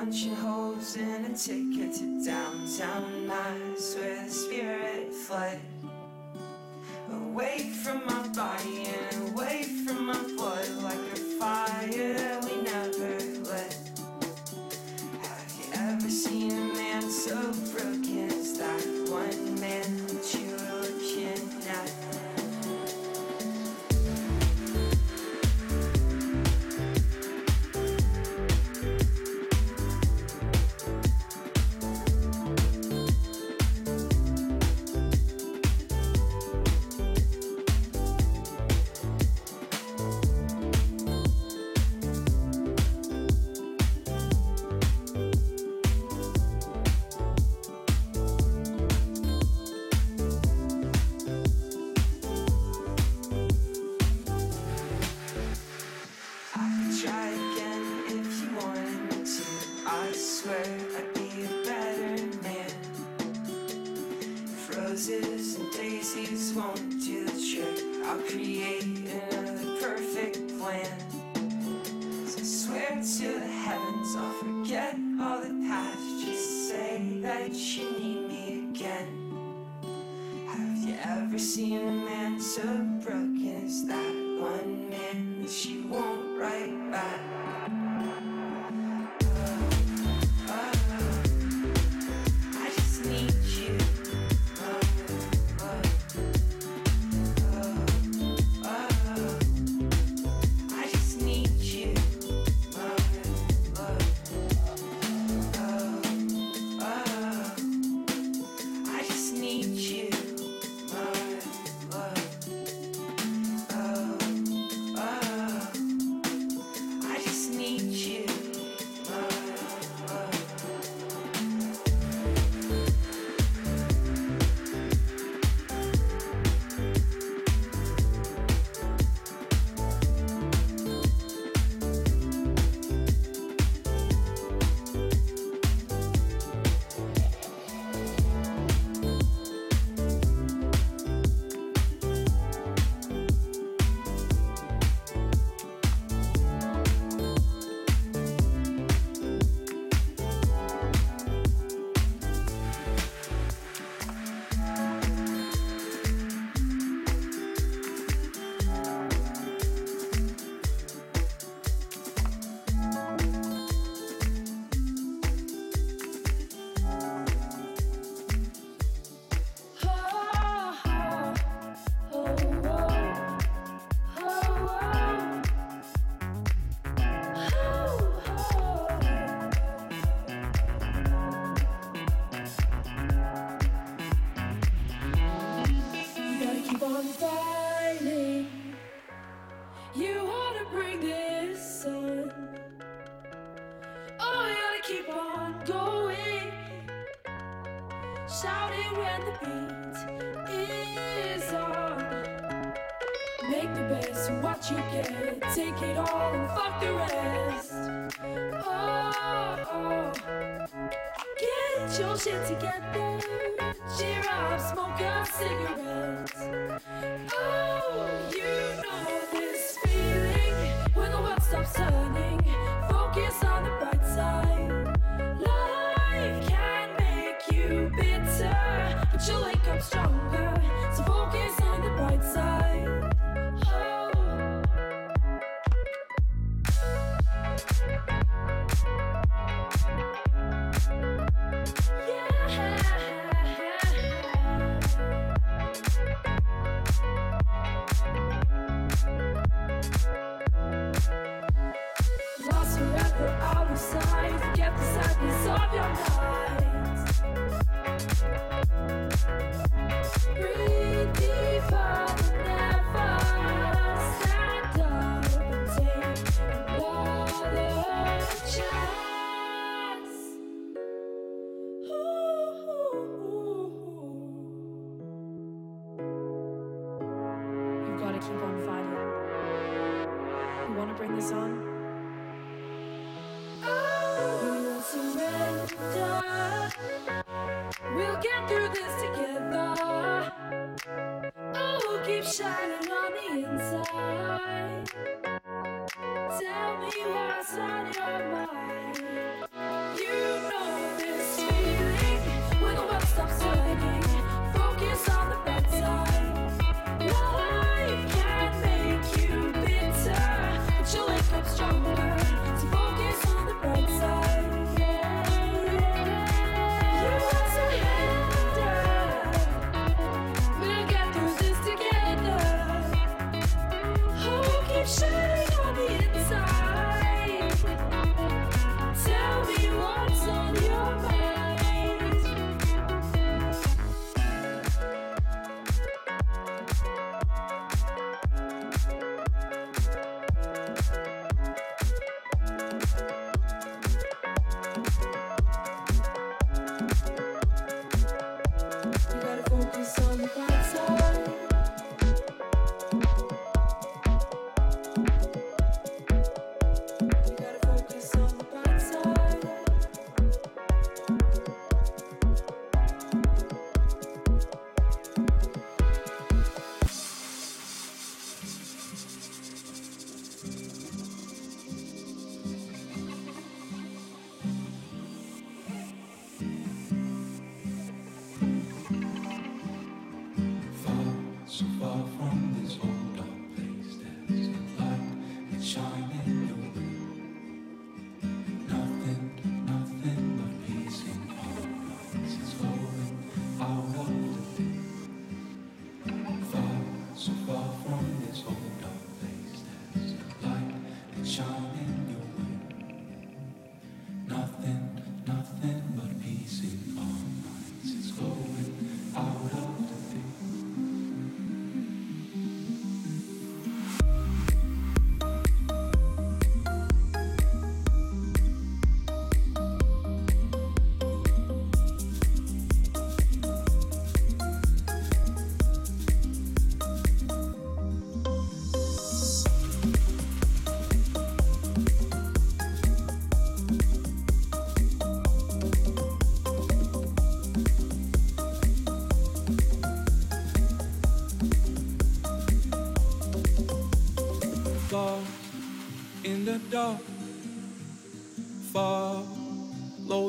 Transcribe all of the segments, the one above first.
punching holes in a ticket to downtown nights where the spirit fled. Away from my body be a better man. If roses and daisies won't do the trick, I'll create another perfect plan. So I swear to the heavens I'll forget all the past. Just say that you need me again. Have you ever seen a man so broken as that one man that she won't write back? Shouting when the beat is on. Make the best of what you get. Take it all and fuck the rest. Oh, oh. Get your shit together. Cheer up, smoke a cigarette. Keep on fighting. You want to bring this on? We will surrender. We'll get through this together. Oh, keep shining on the inside.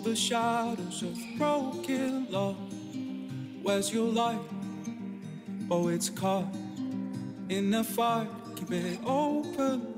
The shadows of broken love. Where's your light? Oh, it's caught in the fire. Keep it open